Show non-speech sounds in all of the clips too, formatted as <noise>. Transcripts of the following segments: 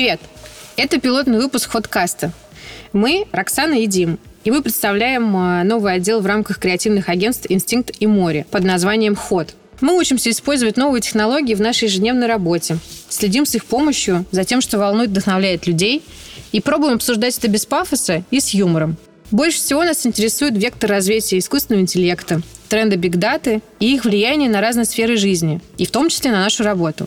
Привет! Это пилотный выпуск Ходкаста. Мы Роксана и Дим, и мы представляем а, новый отдел в рамках креативных агентств «Инстинкт и море» под названием «Ход». Мы учимся использовать новые технологии в нашей ежедневной работе, следим с их помощью за тем, что волнует, вдохновляет людей, и пробуем обсуждать это без пафоса и с юмором. Больше всего нас интересует вектор развития искусственного интеллекта, тренды бигдаты и их влияние на разные сферы жизни, и в том числе на нашу работу.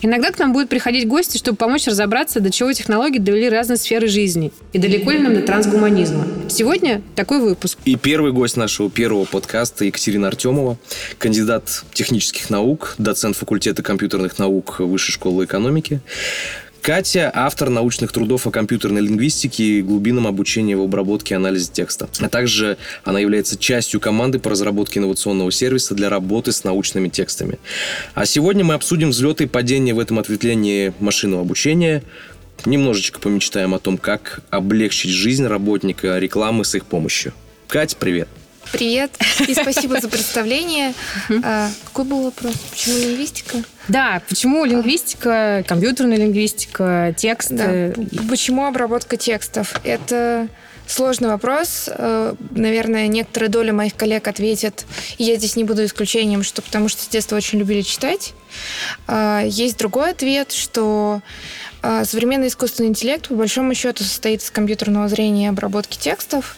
Иногда к нам будут приходить гости, чтобы помочь разобраться, до чего технологии довели разные сферы жизни. И далеко ли нам до трансгуманизма. Сегодня такой выпуск. И первый гость нашего первого подкаста Екатерина Артемова, кандидат технических наук, доцент факультета компьютерных наук Высшей школы экономики. Катя – автор научных трудов о компьютерной лингвистике и глубинном обучении в обработке и анализе текста. А также она является частью команды по разработке инновационного сервиса для работы с научными текстами. А сегодня мы обсудим взлеты и падения в этом ответвлении машинного обучения, немножечко помечтаем о том, как облегчить жизнь работника рекламы с их помощью. Катя, привет! Привет и спасибо за представление. А, какой был вопрос? Почему лингвистика? Да, почему лингвистика, компьютерная лингвистика, текст? Да. Почему обработка текстов? Это сложный вопрос. Э, наверное, некоторая доля моих коллег ответят, и я здесь не буду исключением, что потому что с детства очень любили читать. А, есть другой ответ, что современный искусственный интеллект, по большому счету, состоит из компьютерного зрения и обработки текстов.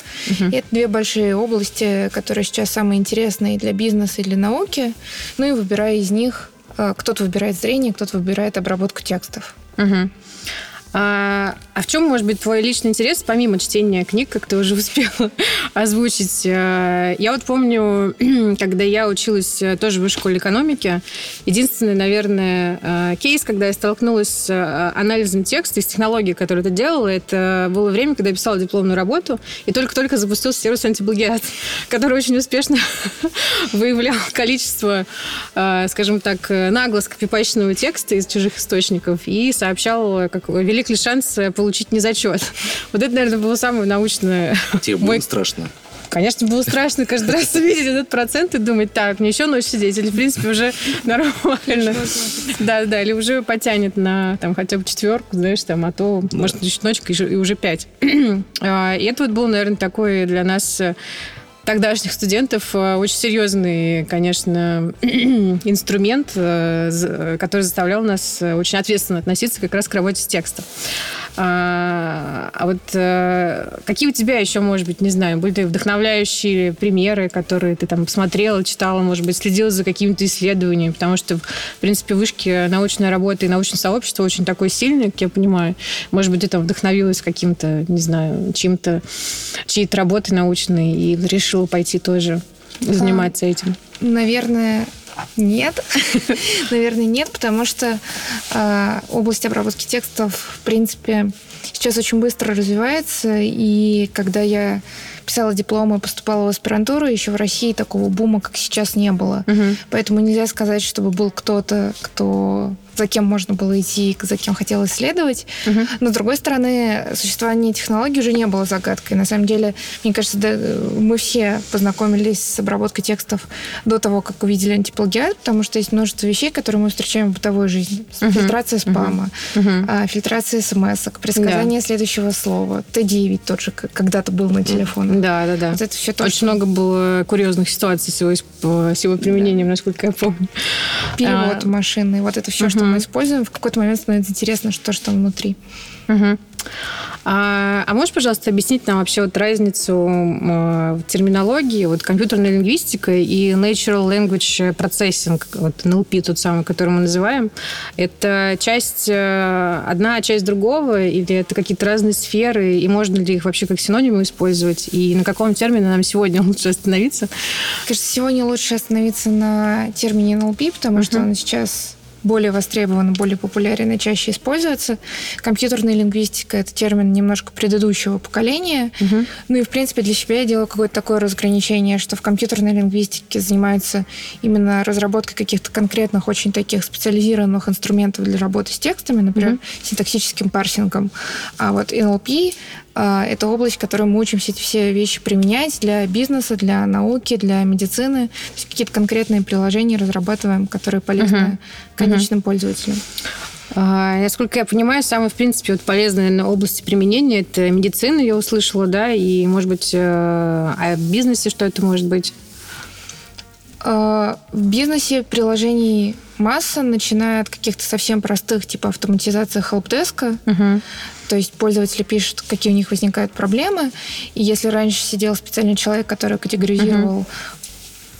И это две большие области, которые сейчас самые интересные для бизнеса и для науки. Ну и выбирая из них, а, кто-то выбирает зрение, кто-то выбирает обработку текстов. Uh-huh. А, а в чем может быть твой личный интерес, помимо чтения книг, как ты уже <laughs> успела озвучить? А, я вот помню, <clears throat> когда я училась э, тоже в школе экономики, единственный, наверное, а, кейс, когда я столкнулась с э, анализом текста и с технологией, которую это делала, это было время, когда я писала дипломную работу, и только-только запустился сервис антиплагиат, <laughs> который очень успешно <laughs> выявлял количество, скажем так, нагло скопипаченного текста из чужих источников и сообщал, как вели велик ли шанс получить незачет. Вот это, наверное, было самое научное. Тебе было Мой... страшно? Конечно, было страшно каждый раз увидеть этот процент и думать, так, мне еще ночь сидеть, или, в принципе, уже нормально. Да, да, или уже потянет на там хотя бы четверку, знаешь, там, а то, может, еще ночка и уже пять. <clears throat> А, и это вот был, наверное, такой для нас э, тогдашних студентов э, очень серьезный, конечно, <clears throat> инструмент, э, который заставлял нас э, очень ответственно относиться как раз к работе с текстом. А, а вот какие у тебя еще, может быть, не знаю, были вдохновляющие примеры, которые ты там посмотрела, читала, может быть, следила за какими-то исследованиями, потому что, в принципе, в вышке научная работа и научное сообщество очень такое сильное, как я понимаю. Может быть, ты там вдохновилась каким-то, не знаю, чем-то, чьей-то работой научной и решила решила пойти тоже заниматься этим? Наверное, нет. <laughs> Наверное, нет, потому что э, область обработки текстов, в принципе, сейчас очень быстро развивается. И когда я писала диплом и поступала в аспирантуру, еще в России такого бума, как сейчас, не было. Угу. Поэтому нельзя сказать, чтобы был кто-то, кто за кем можно было идти, за кем хотел исследовать. Угу. Но, с другой стороны, существование технологий уже не было загадкой. На самом деле, мне кажется, да, мы все познакомились с обработкой текстов до того, как увидели антиплагиат, потому что есть множество вещей, которые мы встречаем в бытовой жизни. Угу. Фильтрация спама, угу. фильтрация смс предсказание да. следующего слова, Т9 тот же когда-то был на телефонах. Да, да, да. Вот это все то, Очень что... много было курьезных ситуаций с его, с его применением, да. насколько я помню. Перевод а... машины, вот это все, что мы используем, в какой-то момент становится интересно, что же там внутри. Угу. А, а можешь, пожалуйста, объяснить нам вообще вот разницу э, в терминологии, вот компьютерная лингвистика и natural language processing, вот NLP тот самый, который мы называем, это часть, э, одна часть другого, или это какие-то разные сферы, и можно ли их вообще как синонимы использовать, и на каком термине нам сегодня <laughs> лучше остановиться? Кажется, сегодня лучше остановиться на термине NLP, потому uh-huh. что он сейчас более востребован, более популярен и чаще используется. Компьютерная лингвистика – это термин немножко предыдущего поколения. Угу. Ну и, в принципе, для себя я делаю какое-то такое разграничение, что в компьютерной лингвистике занимаются именно разработкой каких-то конкретных, очень таких специализированных инструментов для работы с текстами, например, угу. синтаксическим парсингом. А вот NLP это область, в которой мы учимся эти все вещи применять для бизнеса, для науки, для медицины. То есть какие-то конкретные приложения разрабатываем, которые полезны uh-huh. конечным uh-huh. пользователям. А, насколько я понимаю, самое, в принципе, вот полезное наверное, области применения это медицина, я услышала, да, и, может быть, э, а в бизнесе что это может быть? А, в бизнесе приложений масса, начиная от каких-то совсем простых, типа автоматизации хелпдеска. Угу. То есть пользователи пишут, какие у них возникают проблемы. И если раньше сидел специальный человек, который категоризировал угу.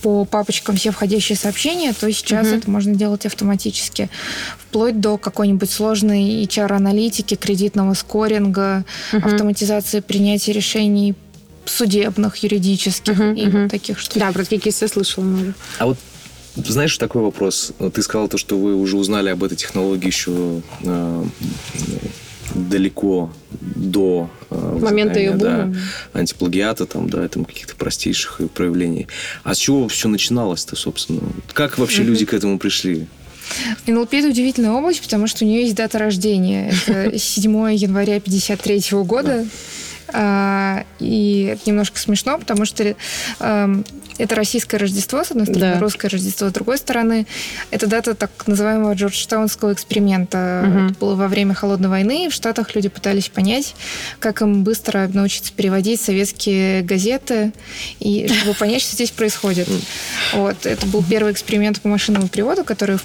по папочкам все входящие сообщения, то сейчас угу. это можно делать автоматически. Вплоть до какой-нибудь сложной HR-аналитики, кредитного скоринга, угу. автоматизации принятия решений судебных, юридических uh-huh, и uh-huh. таких штук. Да, про такие кейсы я слышала много. А вот знаешь, такой вопрос. Ты сказал то, что вы уже узнали об этой технологии еще э, далеко до э, момента ее бума. Да, антиплагиата, там, да, там каких-то простейших проявлений. А с чего все начиналось-то, собственно? Как вообще mm-hmm. люди к этому пришли? НЛП – это удивительная область, потому что у нее есть дата рождения. Это <laughs> 7 января 1953 года. А, и это немножко смешно, потому что эм, это российское Рождество, с одной стороны, да. русское Рождество, с другой стороны, это дата так называемого Джорджтаунского эксперимента. Угу. Это было во время Холодной войны, и в Штатах люди пытались понять, как им быстро научиться переводить советские газеты, и чтобы понять, что здесь происходит. Вот. Это был первый эксперимент по машинному переводу, который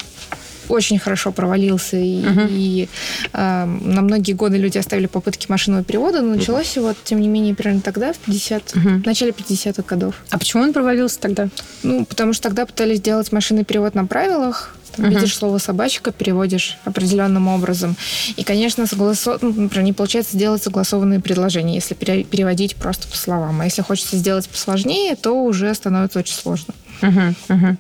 очень хорошо провалился, и, uh-huh. и э, на многие годы люди оставили попытки машинного перевода, но началось uh-huh. вот, тем не менее, примерно тогда, в 50, uh-huh. в начале 50-х годов. А почему он провалился тогда? Ну, потому что тогда пытались сделать машинный перевод на правилах, uh-huh. видишь слово собачка, переводишь определенным образом. И, конечно, согласо... ну, например, не получается сделать согласованные предложения, если переводить просто по словам. А если хочется сделать посложнее, то уже становится очень сложно. Uh-huh. Uh-huh.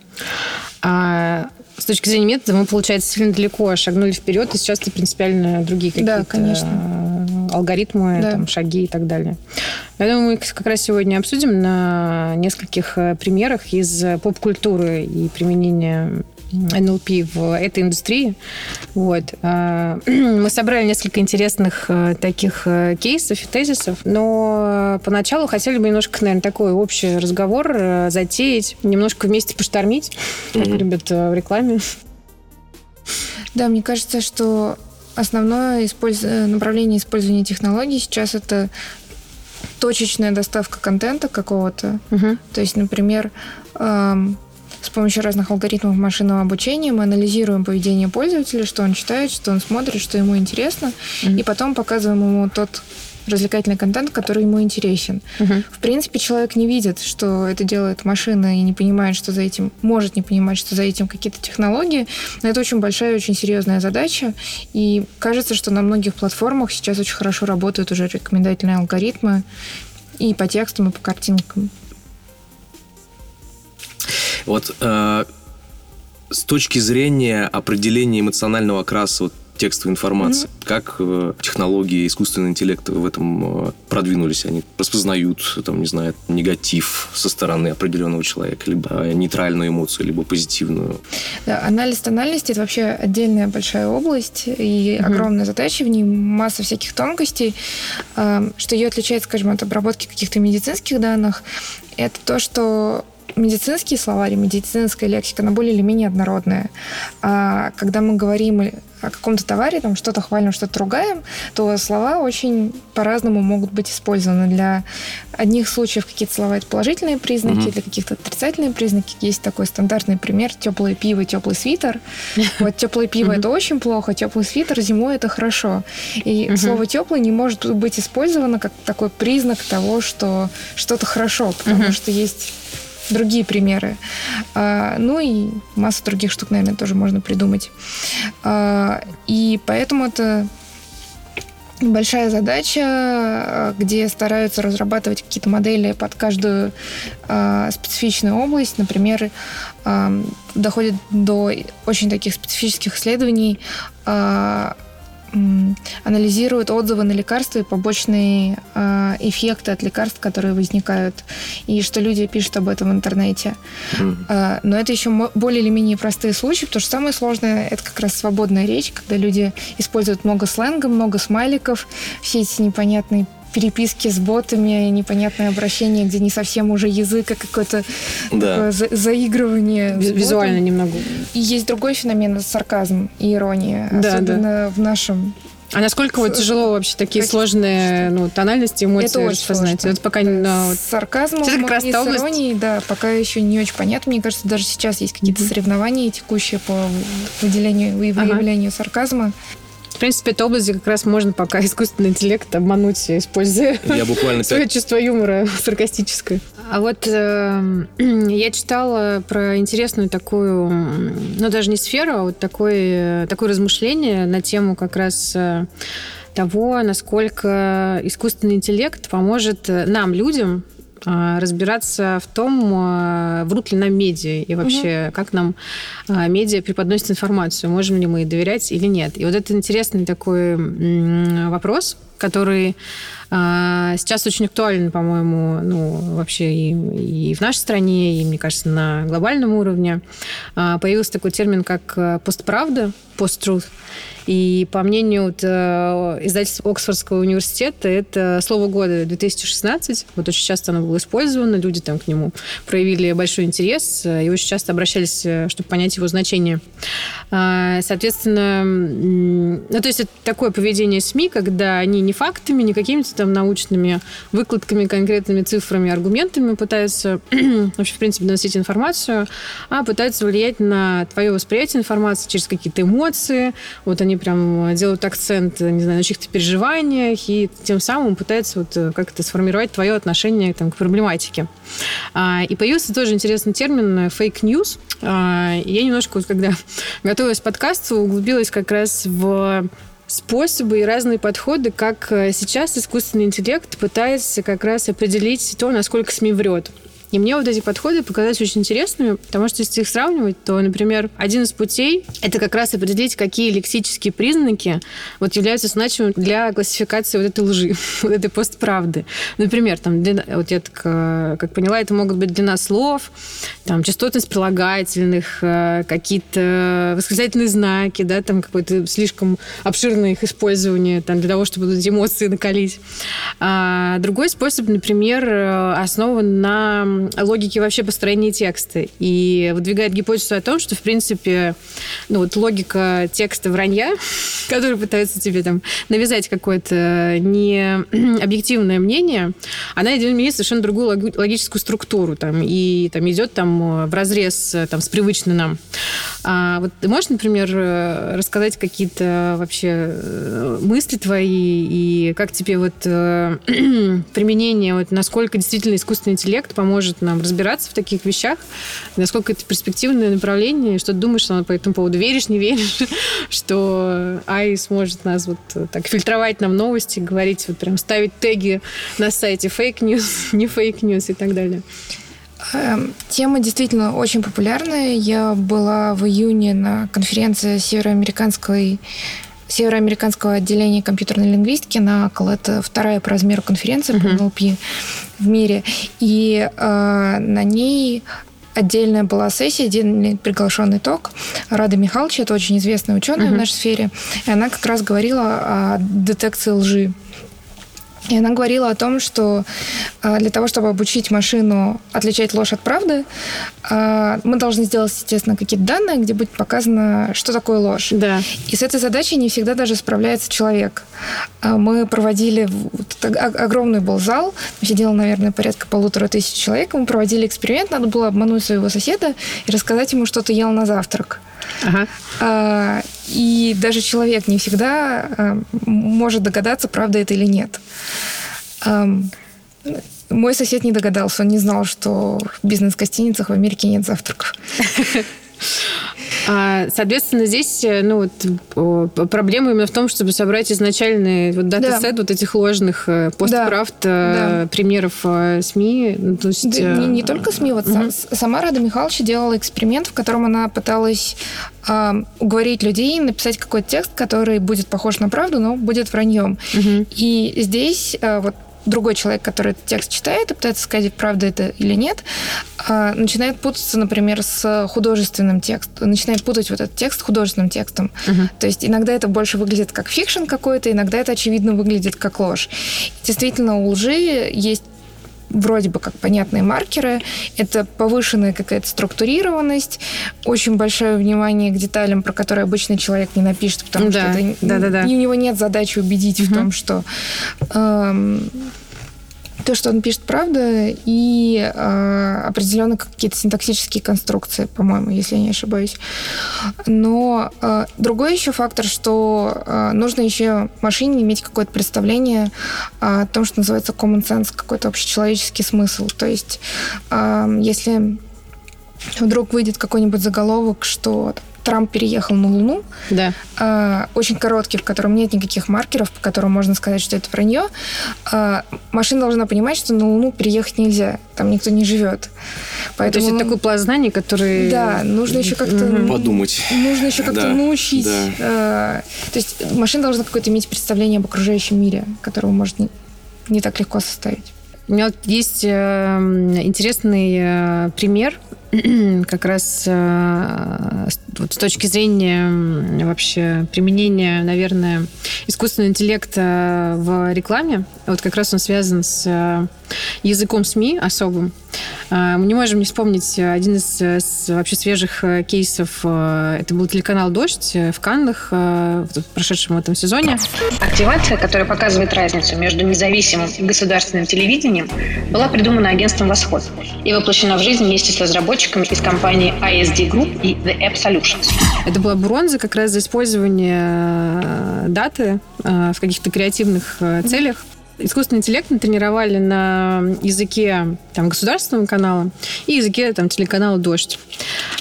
А с точки зрения метода мы, получается, сильно далеко шагнули вперед, и сейчас это принципиально другие какие-то да, конечно. алгоритмы, да. там, шаги и так далее. Я думаю, мы как раз сегодня обсудим на нескольких э, примерах из поп-культуры и применения НЛП в этой индустрии. Вот. А, <clears throat> мы собрали несколько интересных э, таких э, кейсов и тезисов, но поначалу хотели бы немножко, наверное, такой общий разговор э, затеять, немножко вместе поштормить, как любят в рекламе. Да, мне кажется, что основное использ... направление использования технологий сейчас это точечная доставка контента какого-то. Угу. То есть, например, эм, с помощью разных алгоритмов машинного обучения мы анализируем поведение пользователя, что он читает, что он смотрит, что ему интересно, mm-hmm. и потом показываем ему тот развлекательный контент, который ему интересен. Uh-huh. В принципе, человек не видит, что это делает машина и не понимает, что за этим, может не понимать, что за этим какие-то технологии. Но это очень большая и очень серьезная задача. И кажется, что на многих платформах сейчас очень хорошо работают уже рекомендательные алгоритмы и по текстам, и по картинкам. Вот э, с точки зрения определения эмоционального окраса вот, текстовой информации, mm-hmm. как э, технологии искусственного интеллекта в этом э, продвинулись? Они распознают, там, не знаю, негатив со стороны определенного человека, либо нейтральную эмоцию, либо позитивную. Да, анализ тональности – это вообще отдельная большая область и mm-hmm. огромная задача, в ней масса всяких тонкостей. Э, что ее отличает, скажем, от обработки каких-то медицинских данных, это то, что медицинские словари, медицинская лексика, она более или менее однородная. А когда мы говорим о каком-то товаре, там что-то хвалим, что-то ругаем, то слова очень по-разному могут быть использованы. Для одних случаев какие-то слова это положительные признаки, mm-hmm. для каких-то отрицательные признаки. Есть такой стандартный пример: теплое пиво, теплый свитер. <laughs> Вот теплое пиво это очень плохо, теплый свитер зимой это хорошо. И слово теплый не может быть использовано как такой признак того, что что-то хорошо, потому что есть другие примеры. А, ну и массу других штук, наверное, тоже можно придумать. А, и поэтому это большая задача, где стараются разрабатывать какие-то модели под каждую э, специфичную область. Например, э, доходит до очень таких специфических исследований анализируют отзывы на лекарства и побочные э, эффекты от лекарств, которые возникают, и что люди пишут об этом в интернете. Mm. Э, но это еще более или менее простые случаи, потому что самое сложное это как раз свободная речь, когда люди используют много сленга, много смайликов, все эти непонятные переписки с ботами, непонятное обращение, где не совсем уже язык, а какое-то Да. такое за- заигрывание. Визуально немного. И есть другой феномен, сарказм и ирония. Да, особенно в нашем А насколько вот тяжело вообще такие Какие- сложные ну, тональности, эмоции Это очень распознать? сложно. Вот пока не- ну, вот С сарказмом Это как раз и с область. иронией, да, пока еще не очень понятно. Мне кажется, даже сейчас есть какие-то Мгм. соревнования текущие по выделению и Ага. выявлению сарказма. В принципе, это область, как раз можно пока <laughs> искусственный интеллект обмануть, используя Я буквально <laughs> свое пять... чувство юмора <laughs> саркастическое. А вот э, <clears throat> я читала про интересную такую, ну даже не сферу, а вот такое, такое размышление на тему как раз э, того, насколько искусственный интеллект поможет э, нам, людям, разбираться в том, а, врут ли нам медиа и вообще, как нам а, медиа преподносит информацию, можем ли мы ей доверять или нет. И вот это интересный такой вопрос, который сейчас очень актуален, по-моему, ну, вообще и, и в нашей стране, и, мне кажется, на глобальном уровне. Появился такой термин, как э, постправда, пост-truth. И по мнению вот, э, издательства Оксфордского университета, это слово года 2016. Вот очень часто оно было использовано, люди там к нему проявили большой интерес э, и очень часто обращались, э, чтобы понять его значение. А, Соответственно, ну, то есть это такое поведение СМИ, когда они не фактами, не какими-то там научными выкладками, конкретными цифрами, аргументами пытаются <clears throat> вообще, в принципе, доносить информацию, а пытаются влиять на твое восприятие информации через какие-то эмоции. Вот они прям делают акцент, не знаю, на чьих-то переживаниях, и тем самым пытаются вот э, как-то сформировать твое отношение там, к проблематике. А, И появился тоже интересный термин fake news. Я немножко, вот, когда <laughs> готовилась к подкасту, углубилась как раз в способы и разные подходы, как э, сейчас искусственный интеллект пытается как раз определить то, насколько СМИ врет. И мне вот эти подходы показались очень интересными, потому что если их сравнивать, то, например, один из путей – это как раз определить, какие лексические признаки вот являются значимыми для классификации вот этой лжи, <laughs> вот этой постправды. Например, там, длина- вот я так, э, как поняла, это могут быть длина слов, там, частотность прилагательных, э, какие-то восклицательные знаки, да, там какое-то слишком обширное их использование там, для того, чтобы эти эмоции накалить. А другой способ, например, э, основан на логике вообще построения текста и выдвигает гипотезу о том, что, в принципе, ну, вот логика текста вранья, <laughs> который пытается тебе там навязать какое-то не <clears throat> объективное мнение, она имеет совершенно другую логи- логическую структуру там, и там идет там в разрез там, с привычной нам. А вот ты можешь, например, э, рассказать какие-то вообще э, мысли твои и как тебе вот э, <clears throat> применение, вот насколько действительно искусственный интеллект поможет нам разбираться в таких вещах, насколько это перспективное направление, что ты думаешь по этому поводу, веришь, не веришь, <laughs> что AI сможет нас вот так фильтровать нам новости, говорить, вот прям ставить теги на сайте fake news, <laughs> не fake news и так далее. Эм, Тема действительно очень популярная. Я была в июне на конференции североамериканской североамериканского отделения компьютерной лингвистики NAACL. Это вторая по размеру конференция по. NLP в мире. И э, на ней отдельная была сессия, отдельный приглашенный ток Рады Михайловича, это очень известная ученая в нашей сфере, и она как раз говорила о детекции лжи. И она говорила о том, что а, для того, чтобы обучить машину отличать ложь от правды, а, мы должны сделать, естественно, какие-то данные, где будет показано, что такое ложь. Да. И с этой задачей не всегда даже справляется человек. А, Мы проводили, огромный был зал, сидело, наверное, порядка полутора тысяч человек, мы проводили эксперимент, надо было обмануть своего соседа и рассказать ему, что ты ел на завтрак. Ага. А, И даже человек не всегда а, может догадаться, правда это или нет. Мой сосед не догадался, он не знал, что в бизнес-гостиницах в Америке нет завтраков. <laughs> А, Соответственно, здесь э, ну, вот, проблема именно в том, чтобы собрать изначальный вот, датасет вот этих ложных э, постправд, э, Да. примеров СМИ. Ну, то есть, Да, не, не только СМИ. Вот са- сама Рада Михалча делала эксперимент, в котором она пыталась а, уговорить людей написать какой-то текст, который будет похож на правду, но будет враньем. мгм. И здесь вот другой человек, который этот текст читает и пытается сказать, правда это или нет, а, начинает путаться, например, с художественным текстом, начинает путать вот этот текст с художественным текстом. Uh-huh. То есть иногда это больше выглядит как fiction какой-то, иногда это, очевидно, выглядит как ложь. Действительно, у лжи есть вроде бы как понятные маркеры. Это повышенная какая-то структурированность, очень большое внимание к деталям, про которые обычный человек не напишет, потому да, что это, да, да, да. у него нет задачи убедить угу. в том, что эм, то, что он пишет, правда, и э, определенно какие-то синтаксические конструкции, по-моему, если я не ошибаюсь. Но э, другой еще фактор, что э, нужно еще машине иметь какое-то представление о том, что называется common sense, какой-то общечеловеческий смысл. То есть, э, если вдруг выйдет какой-нибудь заголовок, что Трамп переехал на Луну. Да. Э, очень короткий, в котором нет никаких маркеров, по которым можно сказать, что это вранье. Э, машина должна понимать, что на Луну переехать нельзя. Там никто не живет. Поэтому... То есть это такой пласт знаний, который... Да, нужно еще как-то... Подумать. Нужно еще как-то да, научить. Да. Э, то есть машина должна какое-то иметь представление об окружающем мире, которого может не, не так легко составить. У меня вот есть э, интересный э, пример <clears throat> как раз э, вот с точки зрения вообще применения, наверное, искусственного интеллекта в рекламе. Вот как раз он связан с э, языком СМИ особым. Э, мы не можем не вспомнить один из вообще свежих кейсов. Это был телеканал «Дождь» в Каннах в прошедшем этом сезоне. Активация, которая показывает разницу между независимым и государственным телевидением, была придумана агентством «Восход» и воплощена в жизнь вместе с разработчиками разработчиками из компании ISD Group и The App Solutions. Это была бронза как раз за использование э, даты э, в каких-то креативных э, целях искусственный интеллект натренировали на языке там, государственного канала и языке там, телеканала «Дождь».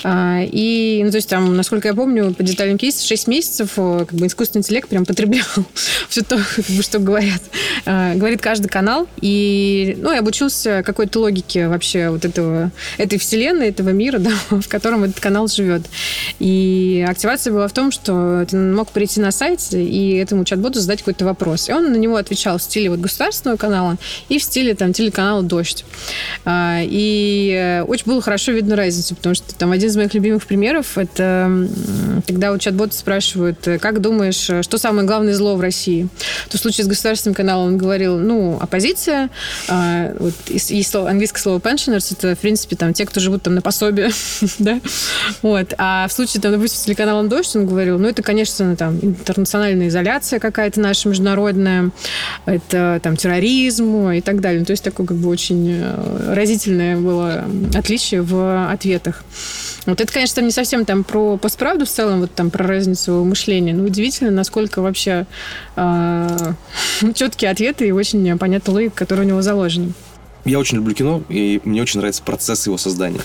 А, и, ну, то есть, там, насколько я помню, по деталям кейса 6 месяцев как бы, искусственный интеллект прям потреблял <laughs> все то, как бы, что говорят. А, говорит каждый канал. И, ну, я обучился какой-то логике вообще вот этого, этой вселенной, этого мира, <laughs> да, в котором этот канал живет. И активация была в том, что ты мог прийти на сайт и этому чат-боту задать какой-то вопрос. И он на него отвечал в стиле вот государственного канала и в стиле там телеканала «Дождь». А, и э, очень было хорошо видно разницу, потому что там один из моих любимых примеров это когда у чат-бота спрашивают, э, как думаешь, э, что самое главное зло в России? То в случае с государственным каналом он говорил, ну, оппозиция, а, вот, и, слово, английское слово pensioners, это, в принципе, там, те, кто живут там на пособие, <laughs> да, вот. А в случае, там, допустим, с телеканалом «Дождь» он говорил, ну, это, конечно, там, интернациональная изоляция какая-то наша международная, это там, терроризму и так далее. Ну, то есть такое как бы очень э, разительное было отличие в ответах. Вот это, конечно, не совсем там про постправду в целом, вот там про разницу мышления, но удивительно, насколько вообще <laughs> э, четкие ответы и очень понятная логика, которая у него заложена. Я очень люблю кино, и мне очень нравится процесс его создания.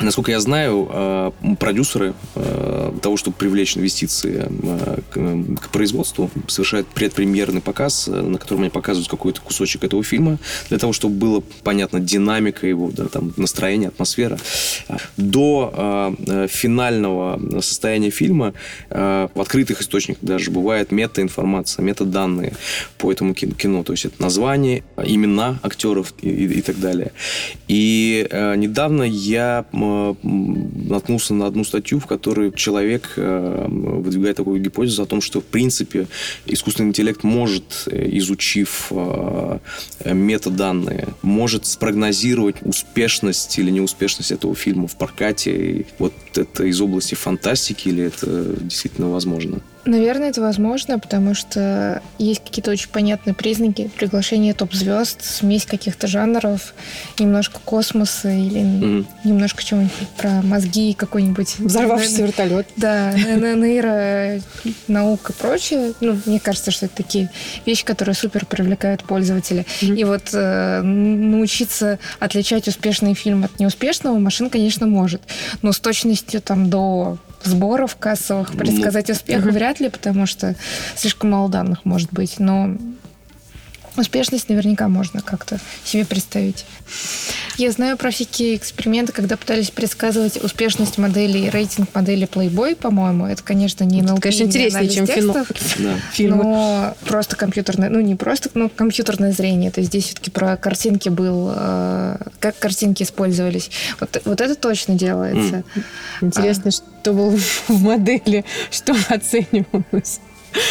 Насколько я знаю, э, продюсеры э, того, чтобы привлечь инвестиции э, к производству, совершают предпремьерный показ, на котором они показывают какой-то кусочек этого фильма, для того, чтобы было понятно динамика его, да, там, настроение, атмосфера. До финального состояния фильма в открытых источниках даже бывает метаинформация, метаданные по этому кино. То есть это название, имена актеров и, и, и так далее. И недавно я наткнулся на одну статью, в которой человек э, выдвигает такую гипотезу о том, что, в принципе, искусственный интеллект может, э, изучив э, метаданные, может спрогнозировать успешность или неуспешность этого фильма в прокате. Вот это из области фантастики или это действительно возможно? Наверное, это возможно, потому что есть какие-то очень понятные признаки приглашения топ-звезд, смесь каких-то жанров, немножко космоса или mm-hmm. немножко чего-нибудь про мозги какой-нибудь. Взорвавшийся вертолет. Да, нейро, наука и прочее. Ну, мне кажется, что это такие вещи, которые супер привлекают пользователя. Mm-hmm. И вот э, научиться отличать успешный фильм от неуспешного машин, конечно, может. Но с точностью там до сборов кассовых предсказать ну, успех угу. вряд ли, потому что слишком мало данных может быть. Но успешность наверняка можно как-то себе представить. Я знаю про всякие эксперименты, когда пытались предсказывать успешность модели, рейтинг модели Playboy, по-моему. Это, конечно, не NLP, конечно, не интереснее, чем текстов, <laughs> Да. Фильмы. Но просто компьютерное, ну не просто, но компьютерное зрение. То есть здесь все-таки про картинки был, э, как картинки использовались. Вот, вот это точно делается. Интересно, что было в <laughs> модели, что оценивалось.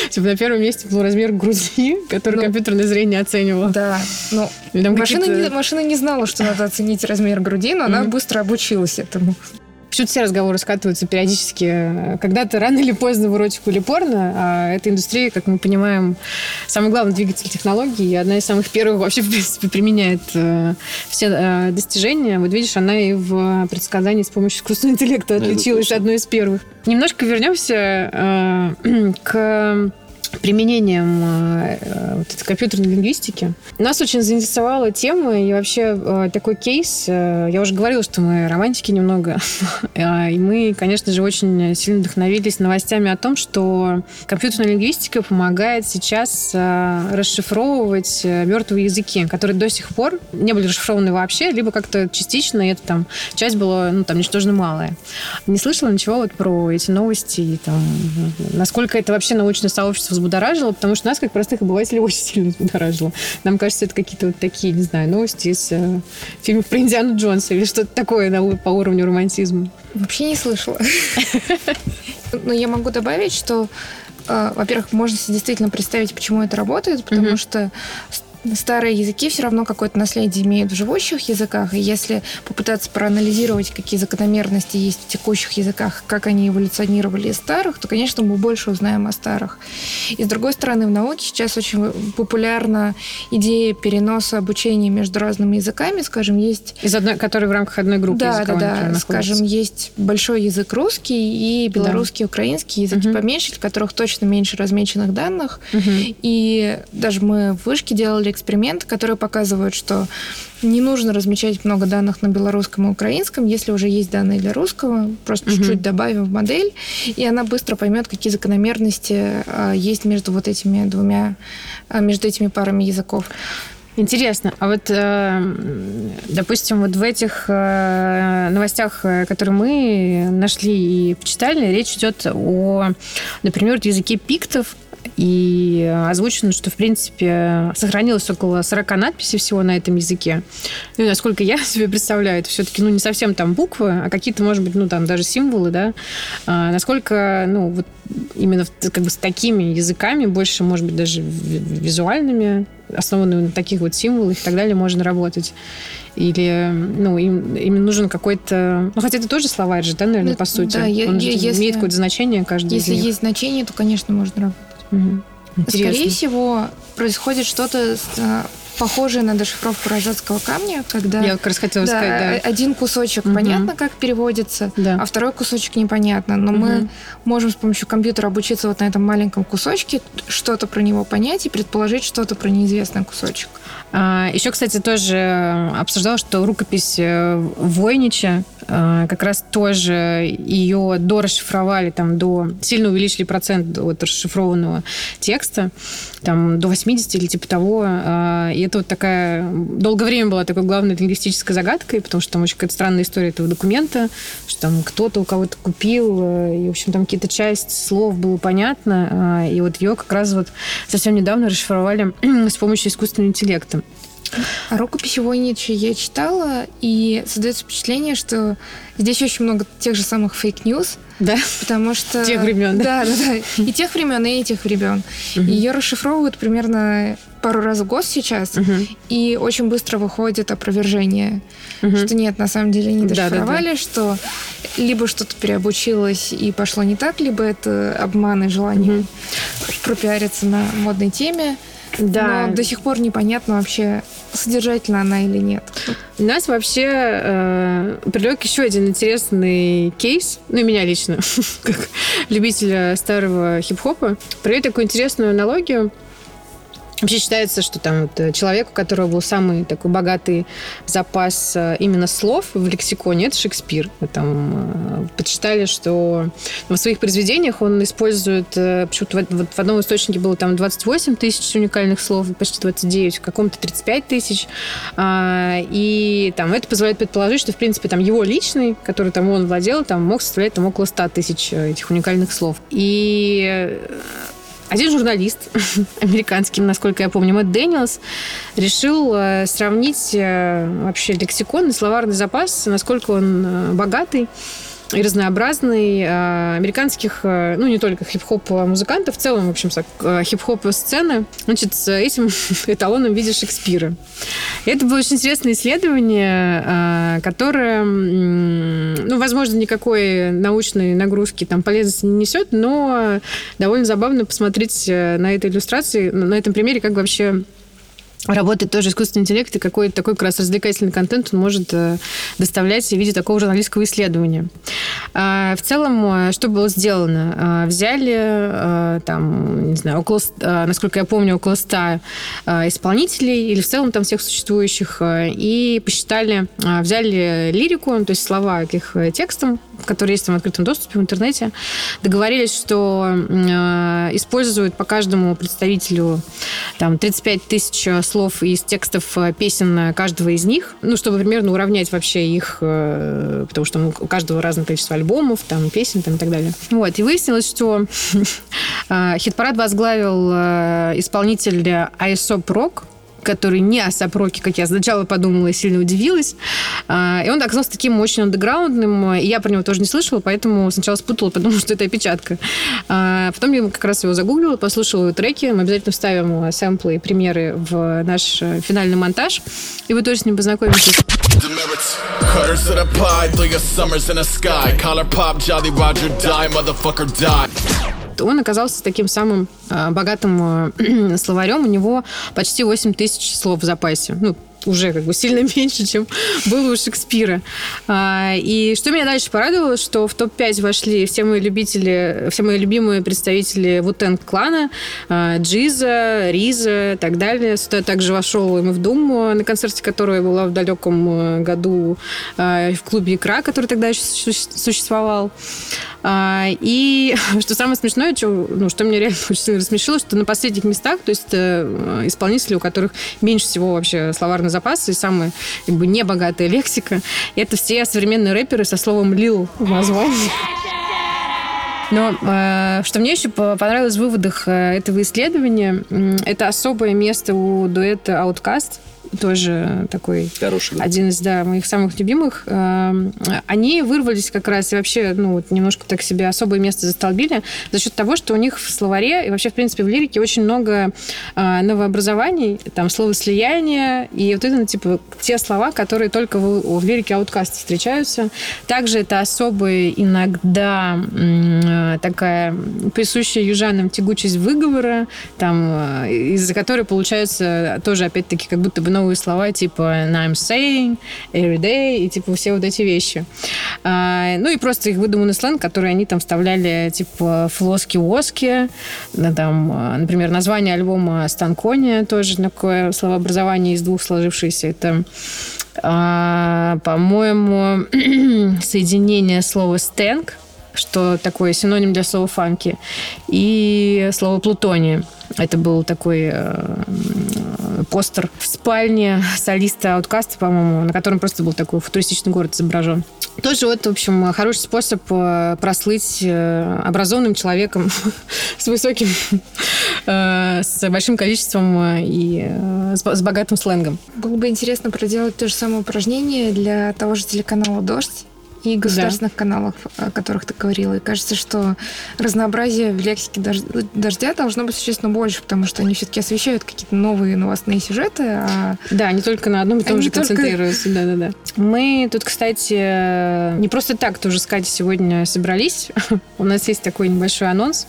Типа на первом месте был размер груди, который Ну, компьютерное зрение оценивало. Да, ну, машина, не, машина не знала, что надо оценить размер груди, но она быстро обучилась этому. Почему-то все разговоры скатываются периодически. э, Когда-то рано или поздно в эротику или порно, а эта индустрия, как мы понимаем, самый главный двигатель технологий, и одна из самых первых вообще, <laughs> в принципе, применяет э, все э, достижения. Вот видишь, она и в предсказании с помощью искусственного интеллекта отличилась одной из первых. Немножко вернемся э, <clears throat> к применением э, э, вот этой компьютерной лингвистики. Нас очень заинтересовала тема и вообще э, такой кейс. Я уже говорила, что мы романтики немного. <laughs> И мы, конечно же, очень сильно вдохновились новостями о том, что компьютерная лингвистика помогает сейчас расшифровывать мертвые языки, которые до сих пор не были расшифрованы вообще, либо как-то частично, и это там часть была, ну, там, ничтожно малая. Не слышала ничего вот про эти новости, и там, насколько это вообще научное сообщество взбудоражило, потому что нас, как простых обывателей, <laughs> очень сильно взбудоражило. Нам кажется, это какие-то вот такие, не знаю, новости из э, фильмов про Индиану Джонса или что-то такое на по уровню романтизма. Вообще не слышала. <laughs> Но я могу добавить, что, э, во-первых, можно себе действительно представить, почему это работает, потому что старые языки все равно какое-то наследие имеют в живущих языках, и если попытаться проанализировать, какие закономерности есть в текущих языках, как они эволюционировали из старых, то, конечно, мы больше узнаем о старых. И с другой стороны, в науке сейчас очень популярна идея переноса обучения между разными языками. Скажем, есть Из одной, который в рамках одной группы да, да, языковой, да. например, Скажем, есть большой язык русский и белорусский, украинский языки Мгм. поменьше, в которых точно меньше размеченных данных. Мгм. И даже мы в вышке делали эксперименты, которые показывают, что не нужно размечать много данных на белорусском и украинском, если уже есть данные для русского, просто Мгм. чуть-чуть добавим в модель, и она быстро поймет, какие закономерности а, есть между вот этими двумя, а, между этими парами языков. Интересно. А вот, э, допустим, вот в этих э, новостях, э, которые мы нашли и почитали, речь идет о, например, языке пиктов, и озвучено, что, в принципе, сохранилось около 40 надписей всего на этом языке. Ну, насколько я <laughs> себе представляю, это все-таки, ну, не совсем там буквы, а какие-то, может быть, ну, там даже символы, да. А насколько, ну, вот именно как бы с такими языками, больше, может быть, даже ви- визуальными, основанными на таких вот символах и так далее, можно работать. Или, ну, им, им нужен какой-то... Ну, хотя это тоже словарь же, да, наверное, Ну, по сути. да, Он же е- если- имеет какое-то значение каждый Если есть значение, то, конечно, можно работать. Интересно. Скорее всего, происходит что-то э, похожее на дешифровку розетского камня, когда Я как раз хотела да, сказать, да. один кусочек Мгм. понятно, как переводится, Да. а второй кусочек непонятно. Но мы Мгм. можем с помощью компьютера обучиться вот на этом маленьком кусочке, что-то про него понять и предположить что-то про неизвестный кусочек. А, Еще, кстати, тоже обсуждал, что рукопись э, Войнича э, как раз тоже ее дорасшифровали, там, до, сильно увеличили процент от расшифрованного текста, там, до 80 или типа того. А, И это вот такая... Долгое время была такой главной лингвистической загадкой, потому что там очень какая-то странная история этого документа, что там кто-то у кого-то купил, э, и, в общем, там какие-то часть слов было понятно, а, и вот ее как раз вот совсем недавно расшифровали <clears throat> с помощью искусственного интеллекта. А рукопись Войнича я читала, и создается впечатление, что здесь очень много тех же самых fake news, Да? потому что... Тех времен, да? Да, да, да. И тех времен, и этих времен. Ее расшифровывают примерно пару раз в год сейчас, Мгм. и очень быстро выходит опровержение, Мгм. что нет, на самом деле не дошифровали, что либо что-то переобучилось и пошло не так, либо это обман и желание Мгм. пропиариться на модной теме. Да. Но до сих пор непонятно вообще, содержательна она или нет. Нас вообще э, привлек еще один интересный кейс, ну и меня лично, <laughs> как любителя старого хип-хопа, привет такую интересную аналогию. Вообще считается, что там вот э, человек, у которого был самый такой богатый запас э, именно слов в лексиконе, это Шекспир. Там э, подсчитали, что в своих произведениях он использует, почему-то вот в одном источнике было там 28 тысяч уникальных слов, почти 29, в каком-то 35 тысяч. А, и там это позволяет предположить, что, в принципе, там его личный, который там он владел, там мог составлять там около 100 тысяч этих уникальных слов. И один журналист, <laughs> американский, насколько я помню, Мэтт Дэниелс, решил э, сравнить э, вообще лексикон и словарный запас, насколько он э, богатый и разнообразный э, американских, э, ну, не только хип-хоп музыкантов, в целом, в общем, э, хип-хоп сцены, значит, с этим <laughs> эталоном в виде Шекспира. И это было очень интересное исследование, которое, ну, возможно, никакой научной нагрузки там полезности не несет, но довольно забавно посмотреть на этой иллюстрации, на этом примере, как вообще работает тоже искусственный интеллект, и какой такой как раз развлекательный контент он может э, доставлять в виде такого журналистского исследования. А, в целом, э, что было сделано? А, взяли э, там, не знаю, около, насколько я помню, около 100 исполнителей, или в целом там всех существующих, и посчитали, взяли лирику, то есть слова к их текстам, которые есть там в открытом доступе в интернете, договорились, что используют по каждому представителю там 35 тысяч слов из текстов э, песен каждого из них, ну, чтобы примерно уравнять вообще их, э, потому что у каждого разное количество альбомов, там, песен там, и так далее. Вот, и выяснилось, что <laughs> э, хит-парад возглавил исполнитель ISOP Rock, который не о Сапроке, как я сначала подумала и сильно удивилась. А, и он оказался таким очень андеграундным, и я про него тоже не слышала, поэтому сначала спутала, <laughs> подумала, что это опечатка. А, потом я как раз его загуглила, послушала треки. Мы обязательно вставим сэмплы и примеры в наш финальный монтаж, и вы тоже с ним познакомитесь. Cutters он оказался таким самым э, богатым э, словарем. У него почти 8 тысяч слов в запасе. Ну, уже как бы сильно <laughs> меньше, чем было у Шекспира. А, и что меня дальше порадовало, что в топ-5 вошли все мои любители, все мои любимые представители Вутенг клана, а, Джиза, Риза и так далее. Сюда также вошел и в Doom, на концерте которого я была в далеком э, году а, в клубе «Икра», который тогда еще существовал. И <laughs> что самое смешное, что, ну, что меня реально <laughs> очень рассмешило, что на последних местах, то есть э, исполнители, у которых меньше всего вообще словарный запас и самая как бы небогатая лексика, это все современные рэперы со словом «лил» в названии. Но э, что мне еще понравилось в выводах э, этого исследования, это особое место у дуэта Outcast, тоже такой Хороший, да. один из да, моих самых любимых. Эм, они вырвались как раз и вообще ну, вот немножко так себе особое место застолбили за счет того, что у них в словаре и вообще, в принципе, в лирике очень много э, новообразований, там слово слияние и вот это, типа, те слова, которые только в, в лирике ауткаста встречаются. Также это особая иногда э, такая присущая южанам тягучесть выговора, там, э, из-за которой получается тоже, опять-таки, как будто бы новые слова типа I'm saying, every day и типа все вот эти вещи. А, ну и просто их выдуманный сленг, который они там вставляли типа флоски-воски, там, а, например, название альбома Станкония тоже такое словообразование из двух сложившееся. Это а, по-моему, <clears throat> соединение слова «стэнк», что такое синоним для слова «фанки», и слово «плутония». Это был такой э, постер в спальне солиста Ауткаста, по-моему, на котором просто был такой футуристичный город изображен. Тоже вот, в общем, хороший способ э, прослыть э, образованным человеком <laughs> с высоким, э, с большим количеством и с богатым сленгом. Было бы интересно проделать то же самое упражнение для того же телеканала «Дождь», и государственных да. каналах, о которых ты говорила. И кажется, что разнообразие в лексике дождя должно быть существенно больше, потому что они все-таки освещают какие-то новые новостные сюжеты. А... Да, не только на одном и том же только... концентрируются. Да, да, да. Мы тут, кстати, не просто так тоже с Катей сегодня собрались. <laughs> У нас есть такой небольшой анонс.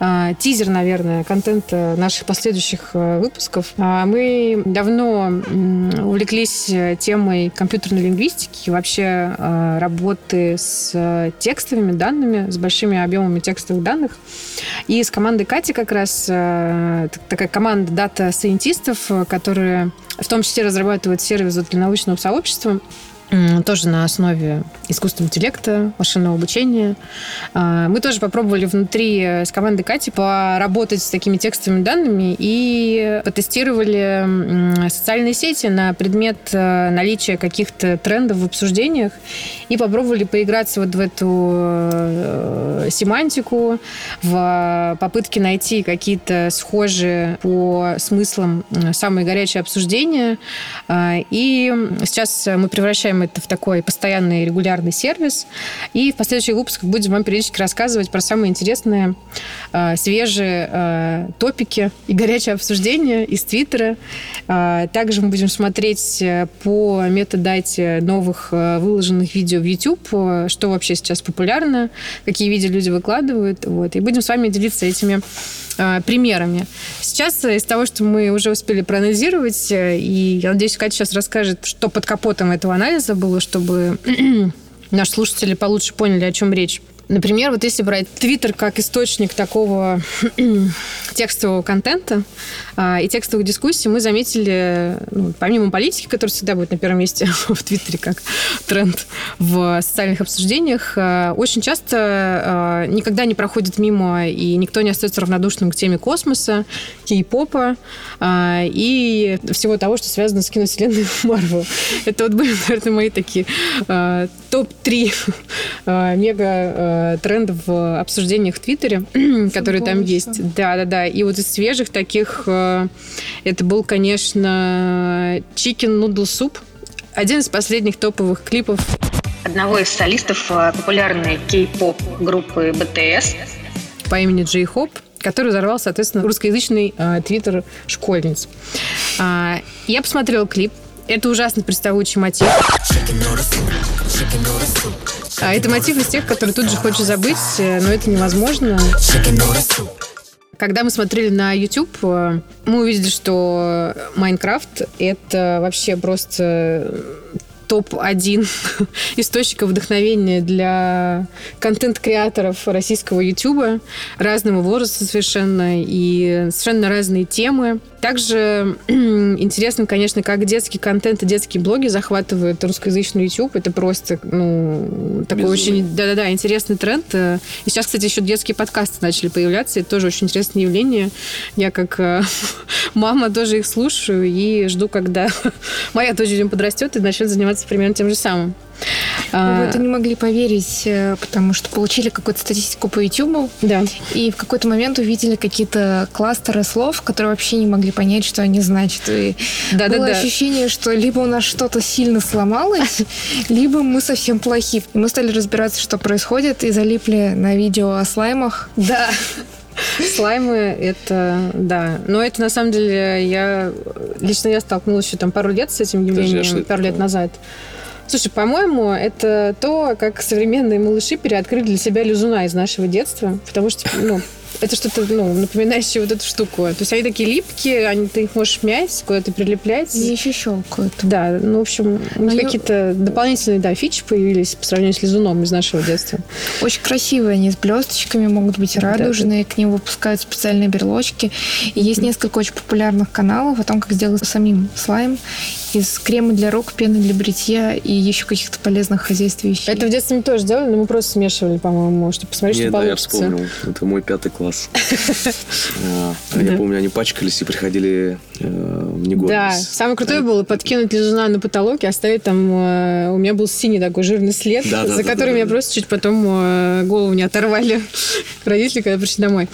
А, тизер, наверное, контента наших последующих а, выпусков. А, мы давно увлеклись темой компьютерной лингвистики вообще работы с текстовыми данными, с большими объемами текстовых данных. И с командой Кати как раз такая команда дата-сайентистов, которые в том числе разрабатывают сервис для научного сообщества тоже на основе искусственного интеллекта, машинного обучения. А, мы тоже попробовали внутри э, с командой Кати поработать с такими текстовыми данными и потестировали социальные сети на предмет э, наличия каких-то трендов в обсуждениях и попробовали поиграться вот в эту э, семантику, в попытке найти какие-то схожие по смыслам самые горячие обсуждения. А, и сейчас мы превращаем это в такой постоянный регулярный сервис. И в последующих выпусках будем вам периодически рассказывать про самые интересные, э, свежие э, топики и горячие обсуждения из Твиттера. Э, также мы будем смотреть по метадате новых выложенных видео в YouTube, что вообще сейчас популярно, какие видео люди выкладывают. Вот. И будем с вами делиться этими примерами. Сейчас из того, что мы уже успели проанализировать, и я надеюсь, Катя сейчас расскажет, что под капотом этого анализа было, чтобы <clears throat> наши слушатели получше поняли, о чем речь. Например, вот если брать Твиттер как источник такого <clears throat> текстового контента а, и текстовых дискуссий, мы заметили, ну, помимо политики, которая всегда будет на первом месте <laughs> в Твиттере как тренд в социальных обсуждениях, а, очень часто а, никогда не проходит мимо и никто не остается равнодушным к теме космоса, кей-попа а, и всего того, что связано с киновселенной <laughs> Марвел. Это вот были, наверное, мои такие а, топ-3 а, мега а, тренд в обсуждениях в Твиттере, <clears throat> которые там есть. Да, да, да. И вот из свежих таких э, это был, конечно, Chicken Noodle Soup. Один из последних топовых клипов. Одного из солистов э, популярной кей-поп группы BTS по имени Джей Хоп, который взорвал, соответственно, русскоязычный э, твиттер школьниц. А, я посмотрела клип. Это ужасно приставучий мотив. А это мотив из тех, которые тут же хочешь забыть, э, но это невозможно. Когда мы смотрели на YouTube, э, мы увидели, что Майнкрафт — это вообще просто топ-1 <laughs> источников вдохновения для контент-креаторов российского YouTube разного возраста совершенно и совершенно разные темы. Также <clears throat> интересно, конечно, как детский контент и детские блоги захватывают русскоязычный YouTube. Это просто, ну, такой Безумно. очень, да-да-да, интересный тренд. И сейчас, кстати, еще детские подкасты начали появляться. Это тоже очень интересное явление. Я как э, <laughs> мама тоже их слушаю и жду, когда <laughs> моя дочь подрастет и начнет заниматься примерно тем же самым. Вы в это не могли поверить, э, потому что получили какую-то статистику по YouTube. Да. И в какой-то момент увидели какие-то кластеры слов, которые вообще не могли понять, что они значат. И да, было да, да. ощущение, что либо у нас что-то сильно сломалось, <laughs> либо мы совсем плохи. И мы стали разбираться, что происходит, и залипли на видео о слаймах. Да. Слаймы это, да. Но это на самом деле я лично я столкнулась еще там пару лет с этим явлением, пару лет назад. Слушай, по-моему, это то, как современные малыши переоткрыли для себя лизуна из нашего детства. Потому что, ну, это что-то, ну, напоминающее вот эту штуку. То есть они такие липкие, они, ты их можешь мять, куда-то прилеплять. И еще щелкают. Да, ну, в общем, у них ну, какие-то дополнительные, да, фичи появились по сравнению с лизуном из нашего детства. Очень красивые они с блесточками, могут быть радужные, да, к ним выпускают специальные берлочки. И есть несколько очень популярных каналов о том, как сделать самим слайм из крема для рук, пены для бритья и еще каких-то полезных хозяйств вещей. Это в детстве мы тоже делали, но мы просто смешивали, по-моему, чтобы посмотреть, Нет, что да, получится. я вспомнил. Это мой пятый класс. <laughs> А, я помню, они пачкались и приходили э, в негодность. Да, самое крутое было подкинуть лизуна на потолок и оставить там... Э, у меня был синий такой жирный след, за которым меня просто чуть потом э, голову не оторвали <laughs> родители, когда пришли домой.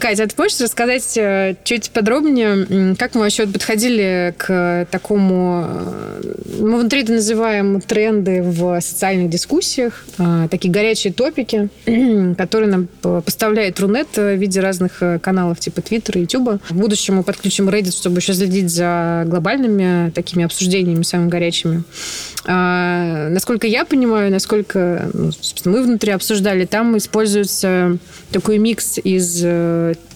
Катя, а ты можешь рассказать э, чуть подробнее, как мы вообще подходили к такому... Э, мы внутри это называем тренды в социальных дискуссиях, э, такие горячие топики, <clears throat> которые нам поставляет Рунет в виде разных каналов типа Твиттера, Ютуба. В будущем мы подключим Reddit, чтобы еще следить за глобальными такими обсуждениями, самыми горячими. А, насколько я понимаю, насколько ну, мы внутри обсуждали, там используется такой микс из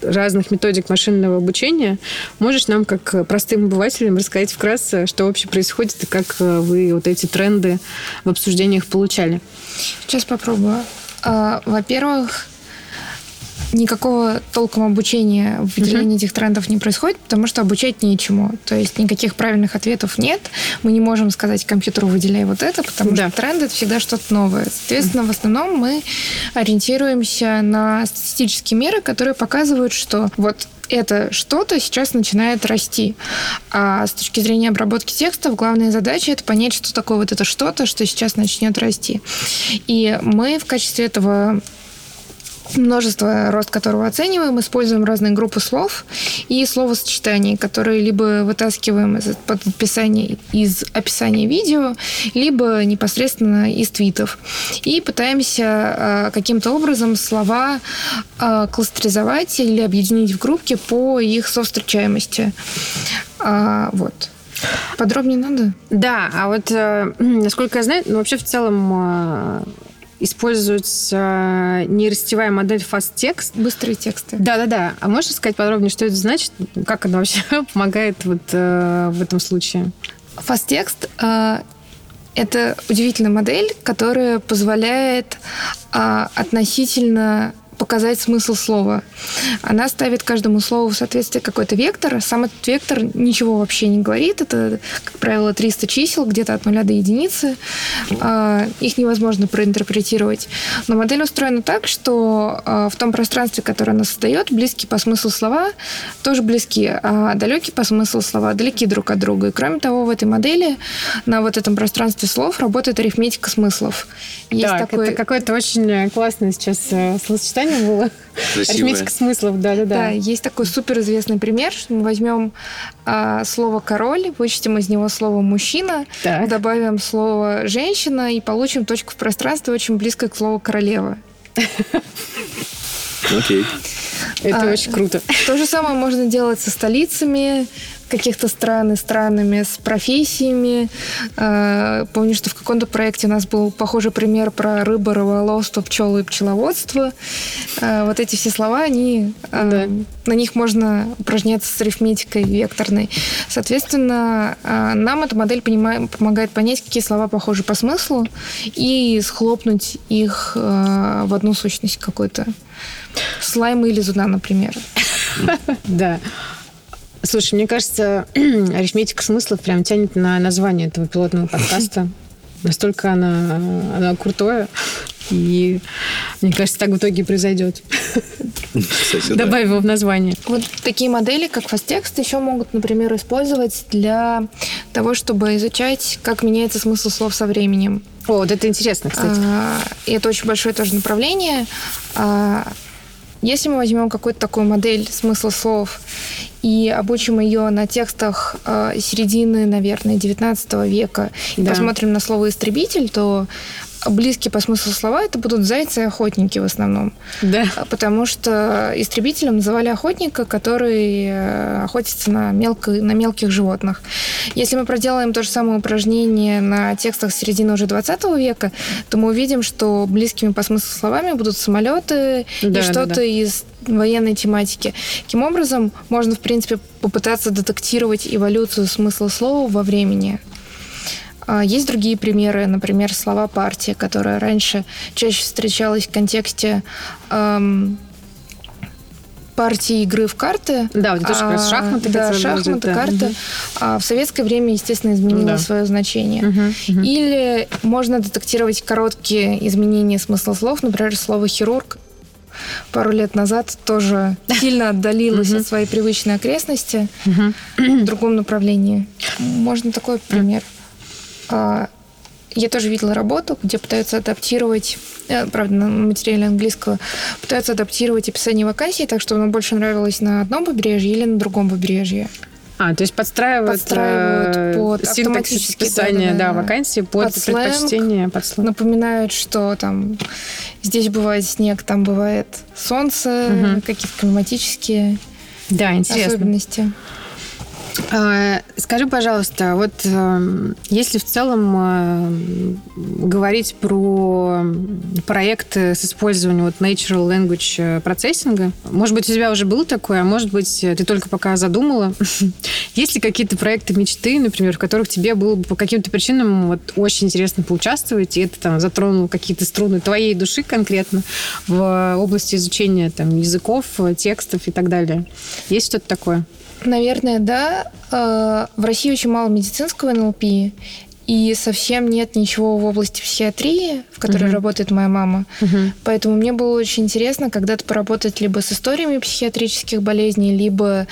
разных методик машинного обучения. Можешь нам, как простым обывателям, рассказать вкратце, что вообще происходит и как э, вы вот эти тренды в обсуждениях получали? Сейчас попробую. А, во-первых, никакого толком обучения в выделении uh-huh. этих трендов не происходит, потому что обучать нечему. То есть никаких правильных ответов нет. Мы не можем сказать компьютеру выделяй вот это, потому да. что тренд это всегда что-то новое. Соответственно, в основном мы ориентируемся на статистические меры, которые показывают, что вот это что-то сейчас начинает расти. А с точки зрения обработки текстов, главная задача это понять, что такое вот это что-то, что сейчас начнет расти. И мы в качестве этого множество, рост которого оцениваем, используем разные группы слов и словосочетаний, которые либо вытаскиваем из подписания, из описания видео, либо непосредственно из твитов. И пытаемся э, каким-то образом слова э, кластеризовать или объединить в группки по их совстречаемости. А, вот. Подробнее надо? Да, а вот э, <clears throat> насколько я знаю, ну вообще в целом используется нейросетевая модель Fast Text. Быстрые тексты. Да-да-да. А можешь сказать подробнее, что это значит? Как она вообще <laughs> помогает вот э, в этом случае? Fast Text э, это удивительная модель, которая позволяет э, относительно показать смысл слова. Она ставит каждому слову в соответствие какой-то вектор. Сам этот вектор ничего вообще не говорит. Это, как правило, 300 чисел, где-то от нуля до единицы. А, их невозможно проинтерпретировать. Но модель устроена так, что а, в том пространстве, которое она создает, близкие по смыслу слова тоже близки, а далекие по смыслу слова далеки друг от друга. И кроме того, в этой модели на вот этом пространстве слов работает арифметика смыслов. Есть так, такой... это какое-то очень классное сейчас э, словосочетание название было. Красивое. Арифметика смыслов, да-да-да. Да, есть такой суперизвестный пример. Мы возьмем а, слово «король», вычтем из него слово «мужчина», так. добавим слово «женщина» и получим точку в пространстве очень близко к слову «королева». Окей. Это а, очень круто. То же самое можно делать со столицами, каких-то стран и странами, с профессиями. А, помню, что в каком-то проекте у нас был похожий пример про рыбу, рыболовство, пчелы и пчеловодство. А, вот эти все слова, они, а, да. на них можно упражняться с арифметикой векторной. Соответственно, нам эта модель помогает понять, какие слова похожи по смыслу и схлопнуть их в одну сущность какую-то. Слайм или зуда, например. Да. Слушай, мне кажется, <clears throat> арифметика смыслов прям тянет на название этого пилотного подкаста. Настолько она, она крутое. И мне кажется, так в итоге и произойдет. Кстати, Добавь да. его в название. Вот такие модели, как FastText, еще могут, например, использовать для того, чтобы изучать, как меняется смысл слов со временем. О, вот это интересно, кстати. А, и это очень большое тоже направление. А, если мы возьмем какую-то такую модель смысла слов и обучим ее на текстах э, середины, наверное, 19 века, да. и посмотрим на слово «истребитель», то близкие по смыслу слова это будут зайцы и охотники в основном. Да. Потому что истребителем называли охотника, который э, охотится на, мелко, на мелких животных. Если мы проделаем то же самое упражнение на текстах середины уже 20 века, то мы увидим, что близкими по смыслу словами будут самолеты да, и что-то да, да. из военной тематики. Таким образом, можно, в принципе, попытаться детектировать эволюцию смысла слова во времени. А, есть другие примеры, например, слова партия, которая раньше чаще встречалась в контексте эм, партии игры в карты. Да, вот тоже а, шахматы. Да, шахматы, да. карты. Угу. А в советское время, естественно, изменило да. свое значение. Угу, угу. Или можно детектировать короткие изменения смысла слов, например, слово хирург пару лет назад тоже сильно <laughs> отдалилось от своей привычной окрестности в другом направлении. Можно такой пример. А, я тоже видела работу, где пытаются адаптировать, э, правда, на материале английского, пытаются адаптировать описание вакансий так, чтобы оно больше нравилось на одном побережье или на другом побережье. А, то есть подстраивают, Подстраивают э, под синтаксис описания, да, да-да-да. вакансии под, Под предпочтение, под сленг. Напоминают, что там здесь бывает снег, там бывает солнце, Мгм. какие-то климатические Да, интересно. особенности. А, Скажи, пожалуйста, вот эм, если в целом эм, говорить про проекты с использованием вот natural language э, процессинга, может быть, у тебя уже был такой, а может быть, ты только пока задумала. <laughs> Есть ли какие-то проекты мечты, например, в которых тебе было бы по каким-то причинам вот очень интересно поучаствовать, и это там затронуло какие-то струны твоей души конкретно в области изучения там языков, э, текстов и так далее? Есть что-то такое? Наверное, да. Э, В России очень мало медицинского НЛП, и совсем нет ничего в области психиатрии, в которой Мгм. работает моя мама. Поэтому мне было очень интересно когда-то поработать либо с историями психиатрических болезней, либо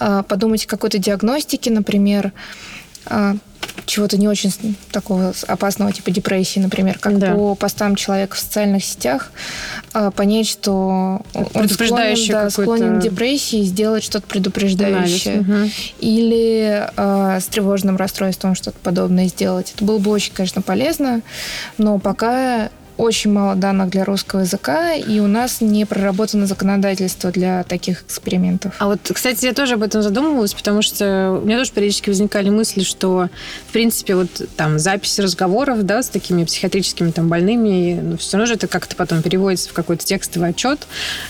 э, подумать о какой-то диагностике, например, э, чего-то не очень такого опасного, типа депрессии, например, как Да. по постам человека в социальных сетях э, понять, что он склонен, да, склонен к депрессии, сделать что-то предупреждающее. Анализ. Мгм. Или э, с тревожным расстройством что-то подобное сделать. Это было бы очень, конечно, полезно, но пока очень мало данных для русского языка, и у нас не проработано законодательство для таких экспериментов. А вот, кстати, я тоже об этом задумывалась, потому что у меня тоже периодически возникали мысли, что, в принципе, вот там записи разговоров, да, с такими психиатрическими там больными, ну, все равно же это как-то потом переводится в какой-то текстовый отчет,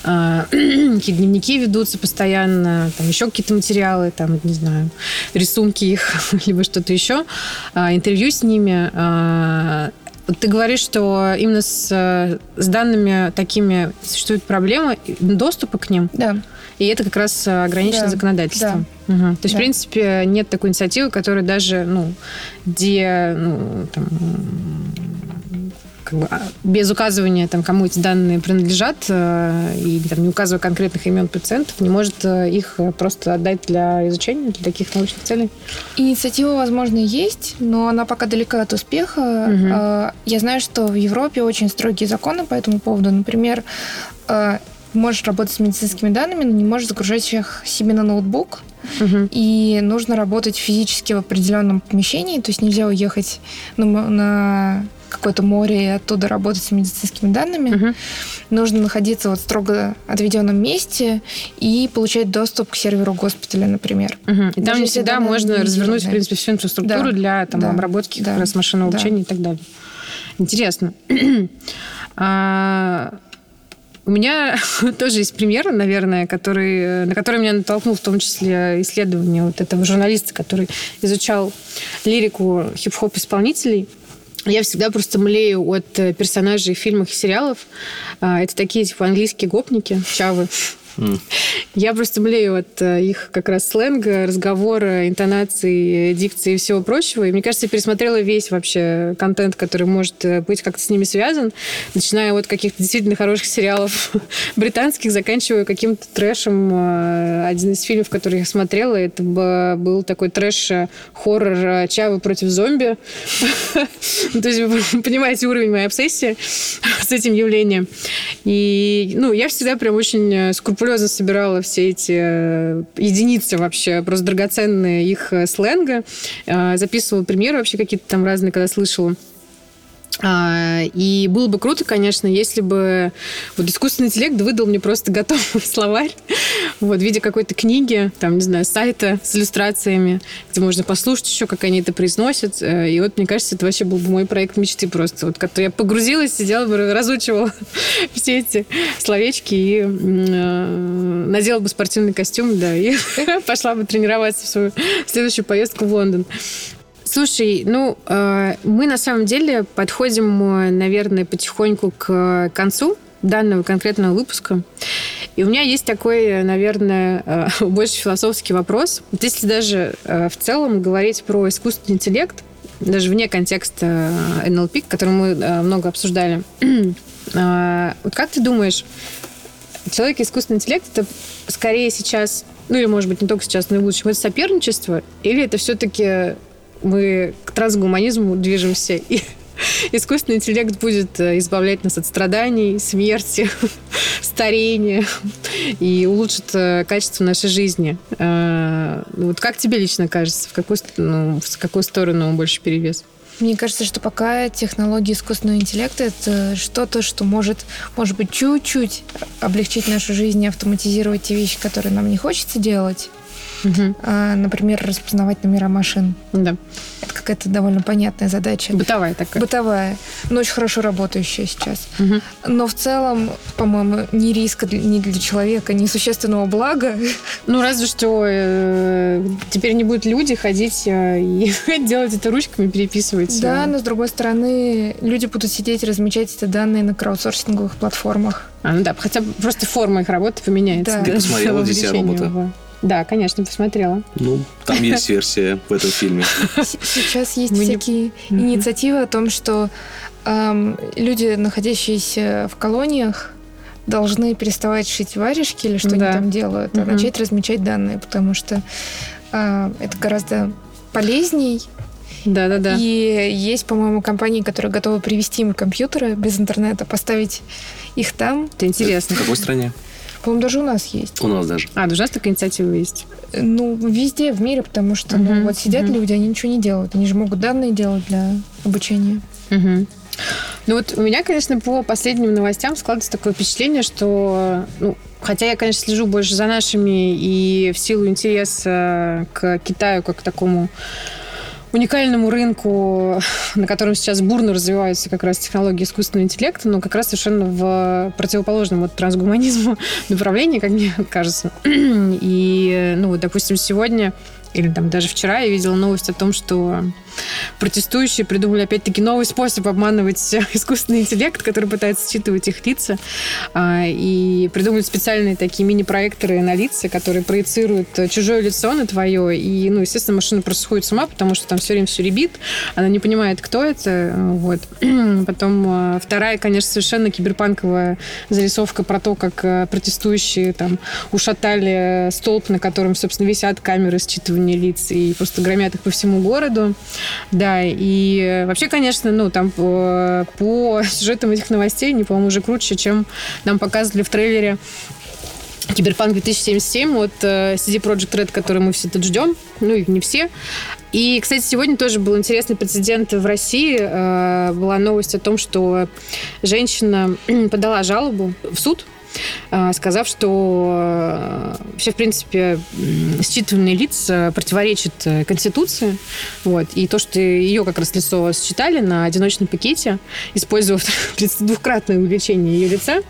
а, <clears throat> какие дневники ведутся постоянно, там еще какие-то материалы, там, не знаю, рисунки их, <laughs> либо что-то еще, а, интервью с ними. Ты говоришь, что именно с, э, с данными такими существует проблема доступа к ним. Да. И это как раз э, ограничено Да, законодательством. Мгм. То есть, Да. в принципе, нет такой инициативы, которая даже, ну, где, ну, там, как бы, а, без указывания, там, кому эти данные принадлежат, э, и там, не указывая конкретных имен пациентов, не может э, их э, просто отдать для изучения, для таких научных целей. Инициатива, возможно, есть, но она пока далека от успеха. А, Я знаю, что в Европе очень строгие законы по этому поводу. Например, можешь работать с медицинскими данными, но не можешь загружать их себе на ноутбук. Мгм. И нужно работать физически в определенном помещении, то есть нельзя уехать на, мо- на какое-то море и оттуда работать с медицинскими данными. Мгм. Нужно находиться вот в строго отведенном месте и получать доступ к серверу госпиталя, например. Мгм. И там не всегда можно развернуть, в принципе, всю инфраструктуру Да. для там, Да. обработки как Да. раз машинного Да. обучения и так далее. Интересно. <clears throat> А, У меня <laughs> тоже есть пример, наверное, который, на который меня натолкнул в том числе исследование вот этого журналиста, который изучал лирику хип-хоп исполнителей. Я всегда просто млею от э, персонажей в фильмах и сериалов. А, Это такие, типа, английские гопники, чавы. Я просто млею от э, их как раз сленга, разговора, интонации, дикции и всего прочего. И мне кажется, я пересмотрела весь вообще контент, который может э, быть как-то с ними связан, начиная от каких-то действительно хороших сериалов <laughs> британских, заканчивая каким-то трэшем. Э, Один из фильмов, который я смотрела, это был такой трэш-хоррор Чавы против зомби. <laughs> Ну, То есть вы <laughs> понимаете уровень моей обсессии с этим явлением. И, ну, я всегда прям очень э, скрупулезно собирала все эти э, единицы вообще, просто драгоценные их э, сленга. Э, Записывала примеры вообще какие-то там разные, когда слышала. А, И было бы круто, конечно, если бы вот искусственный интеллект выдал мне просто готовый <laughs> словарь вот, в виде какой-то книги, там, не знаю, сайта с иллюстрациями, где можно послушать еще, как они это произносят. Э, И вот, мне кажется, это вообще был бы мой проект мечты просто. Вот как-то я погрузилась, сидела бы, разучивала <laughs> все эти словечки и э, надела бы спортивный костюм, да, и <laughs> пошла бы тренироваться в свою следующую поездку в Лондон. Слушай, ну, э, мы на самом деле подходим, э, наверное, потихоньку к концу данного конкретного выпуска. И у меня есть такой, э, наверное, э, <laughs> больше философский вопрос. Вот если даже в целом говорить про искусственный интеллект, даже вне контекста НЛП, который мы много обсуждали, <clears throat> вот как ты думаешь, человек искусственный интеллект это скорее сейчас, ну или может быть не только сейчас, но и в будущем, это соперничество, или это все-таки мы к трансгуманизму движемся и <laughs> искусственный интеллект будет э, избавлять нас от страданий, смерти, <laughs> старения и улучшит э, качество нашей жизни. Э, вот как тебе лично кажется, в какую, ну, в какую сторону больше перевес? Мне кажется, что пока технологии искусственного интеллекта это что-то, что может, может быть, чуть-чуть облегчить нашу жизнь и автоматизировать те вещи, которые нам не хочется делать. Угу. А, например, распознавать номера машин. Да. Это какая-то довольно понятная задача. Бытовая такая. Бытовая, но очень хорошо работающая сейчас. Угу. Но в целом, по-моему, ни риска ни для человека, ни существенного блага. Ну, разве что э, теперь не будут люди ходить э, и <laughs> делать это ручками, переписывать. Да, но с другой стороны, люди будут сидеть, размечать эти данные на краудсорсинговых платформах. А, ну да, хотя бы просто форма их работы поменяется. Да. Ты посмотрела «Дитя робота»? Да, конечно, посмотрела. Ну, там есть <laughs> версия в этом фильме. Сейчас есть всякие инициативы о том, что люди, находящиеся в колониях, должны переставать шить варежки или что да. они там делают, а угу. начать размечать данные, потому что э, это гораздо полезней. Да, да, да. И есть, по-моему, компании, которые готовы привести им компьютеры без интернета, поставить их там. Это интересно. В какой стране? По-моему, даже у нас есть. У нас даже. А, даже у нас такая инициатива есть? Ну, везде в мире, потому что uh-huh. ну, вот сидят uh-huh. люди, они ничего не делают. Они же могут данные делать для обучения. Uh-huh. Ну вот у меня, конечно, по последним новостям складывается такое впечатление, что, ну, хотя я, конечно, слежу больше за нашими и в силу интереса к Китаю как к такому уникальному рынку, на котором сейчас бурно развиваются как раз технологии искусственного интеллекта, но как раз совершенно в противоположном вот трансгуманизму <laughs> направлении, как мне кажется. И, ну, вот, допустим, сегодня или там даже вчера я видела новость о том, что протестующие придумали опять-таки новый способ обманывать <laughs> искусственный интеллект, который пытается считывать их лица. А, и придумали специальные такие мини-проекторы на лица, которые проецируют чужое лицо на твое. И, ну, естественно, машина просто сходит с ума, потому что там все время все ребит. Она не понимает, кто это. Вот. <clears throat> Потом а, вторая, конечно, совершенно киберпанковая зарисовка про то, как протестующие там ушатали столб, на котором, собственно, висят камеры считывания лиц и просто громят их по всему городу. Да, и вообще, конечно, ну, там по, по сюжетам этих новостей, они, по-моему, уже круче, чем нам показывали в трейлере Киберпанк 2077 от э, CD Projekt Red, который мы все тут ждем. Ну, и не все. И, кстати, сегодня тоже был интересный прецедент в России. Э, была новость о том, что женщина <clears throat> подала жалобу в суд Э, сказав, что э, все, в принципе, считывание лиц противоречит э, Конституции. Вот, и то, что ее как раз лицо считали на одиночном пакете, использовав <laughs> двукратное увеличение ее лица,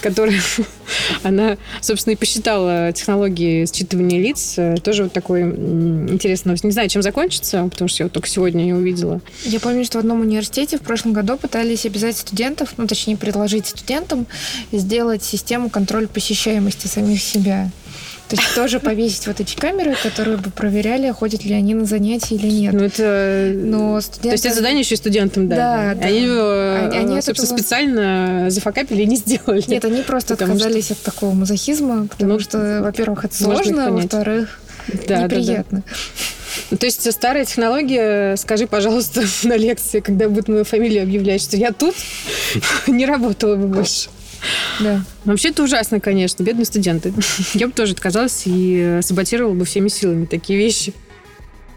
которое <laughs> она, собственно, и посчитала технологии считывания лиц. Тоже вот такой интересный. Не знаю, чем закончится, потому что я вот только сегодня ее увидела. Я помню, что в одном университете в прошлом году пытались обязать студентов, ну, точнее, предложить студентам сделать систему контроля посещаемости самих себя. То есть тоже повесить вот эти камеры, которые бы проверяли, ходят ли они на занятия или нет. Ну, это... Но студенты... То есть это задание еще и студентам дали? Да, да. Они, э, они, они собственно, этого... специально зафакапили и не сделали. Нет, они просто отказались что... от такого мазохизма, потому ну, что, во-первых, это сложно, во-вторых, да, неприятно. Да, да. То есть старая технология, скажи, пожалуйста, <laughs> на лекции, когда будет мою фамилию объявлять, что я тут, <laughs> не работала бы больше. Да. Вообще это ужасно, конечно. Бедные студенты. Я бы тоже отказалась и саботировала бы всеми силами такие вещи.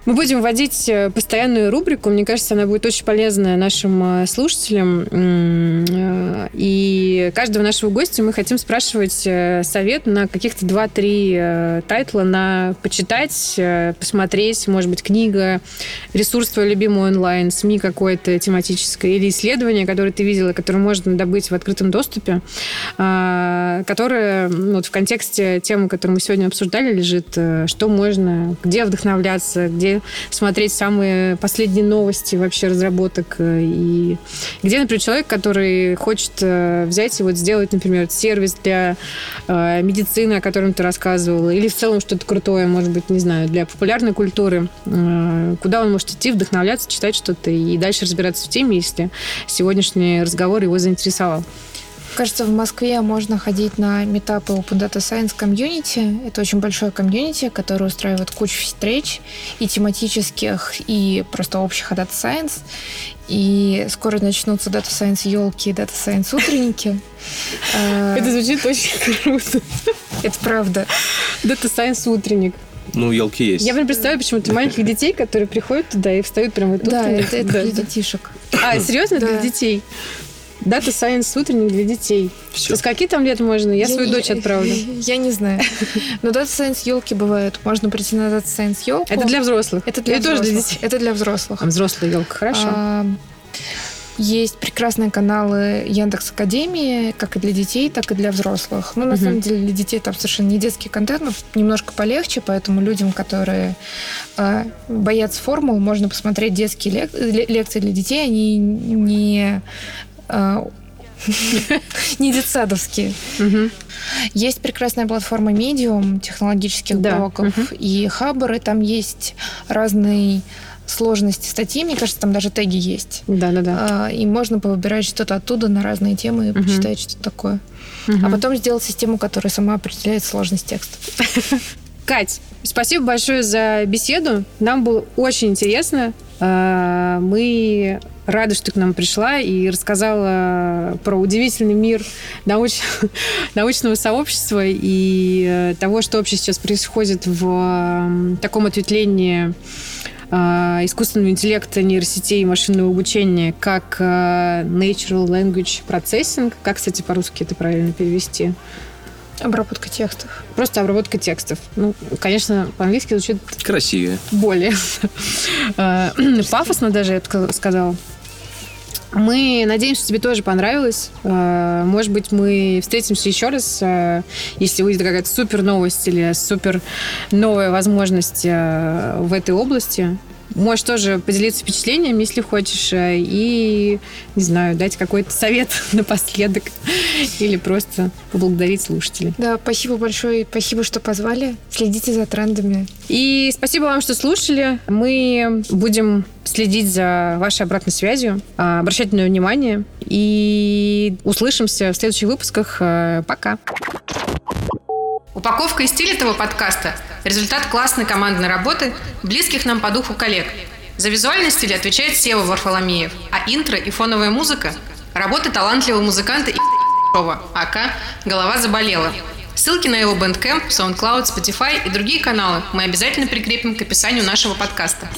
Мы будем вводить э, постоянную рубрику. Мне кажется, она будет очень полезная нашим э, слушателям. Э, и каждого нашего гостя мы хотим спрашивать совет на каких-то 2-3 тайтла на почитать, посмотреть, может быть, книга, ресурс твой любимый онлайн, СМИ какое-то тематическое или исследование, которое ты видела, которое можно добыть в открытом доступе, которое ну, вот в контексте темы, которую мы сегодня обсуждали, лежит, что можно, где вдохновляться, где смотреть самые последние новости вообще разработок. Э, и где, например, человек, который хочет э, взять и вот сделать, например, сервис для э, медицины, о котором ты рассказывала, или в целом что-то крутое, может быть, не знаю, для популярной культуры, куда он может идти, вдохновляться, читать что-то и дальше разбираться в теме, если сегодняшний разговор его заинтересовал. Кажется, в Москве можно ходить на метапы Open Data Science Community. Это очень большое комьюнити, которое устраивает кучу встреч и тематических, и просто общих о Data Science. И скоро начнутся Data Science елки и Data Science утренники. <laughs> А, Это звучит очень круто. Это правда. Data Science утренник. Ну, елки есть. Я прям представляю почему-то маленьких <laughs> детей, которые приходят туда и встают прямо тут. Да, это, это для детишек. А, серьезно? Для детей? Дата Science утренник для детей. Все. С каких там лет можно? Я, я свою не, дочь отправлю. <laughs> Я не знаю. Но Data Science елки бывают. Можно прийти на Data Science елку. Это для взрослых. Это для взрослых. тоже для детей. Это для взрослых. А взрослая елка, хорошо. А, есть прекрасные каналы Яндекс Академии, как и для детей, так и для взрослых. Ну, на угу. самом деле, для детей там совершенно не детский контент, но немножко полегче, поэтому людям, которые э, боятся формул, можно посмотреть детские лек- лекции для детей. Они не <laughs> не детсадовские. Есть прекрасная платформа Medium технологических блоков и Хаббары. Там есть разные сложности статьи, мне кажется, там даже теги есть. Да, да, да. И можно повыбирать что-то оттуда на разные темы и угу. почитать что-то такое. Угу. А потом сделать систему, которая сама определяет сложность текста. <laughs> Кать, спасибо большое за беседу. Нам было очень интересно. А, мы рады, что ты к нам пришла и рассказала про удивительный мир науч... <laughs> научного сообщества и э, того, что вообще сейчас происходит в таком ответвлении а, искусственного интеллекта, нейросетей и машинного обучения как а, Natural Language Processing. Как, кстати, по-русски это правильно перевести? Обработка текстов. Просто обработка текстов. Ну, конечно, по-английски звучит... Красивее. Более. <laughs> <clears throat> Пафосно даже, я бы сказала. Мы надеемся, что тебе тоже понравилось. Может быть, мы встретимся еще раз, если выйдет какая-то супер новость или супер новая возможность в этой области. Можешь тоже поделиться впечатлениями, если хочешь, э, и, не знаю, дать какой-то совет <laughs> напоследок или просто поблагодарить слушателей. Да, спасибо большое, спасибо, что позвали. Следите за трендами. И спасибо вам, что слушали. Мы будем следить за вашей обратной связью, а, обращать на нее внимание и услышимся в следующих выпусках. Э, пока. Упаковка и стиль этого подкаста – результат классной командной работы близких нам по духу коллег. За визуальный стиль отвечает Сева Варфоломеев, а интро и фоновая музыка – работа талантливого музыканта и АК «Голова заболела». Ссылки на его Bandcamp, SoundCloud, Spotify и другие каналы мы обязательно прикрепим к описанию нашего подкаста.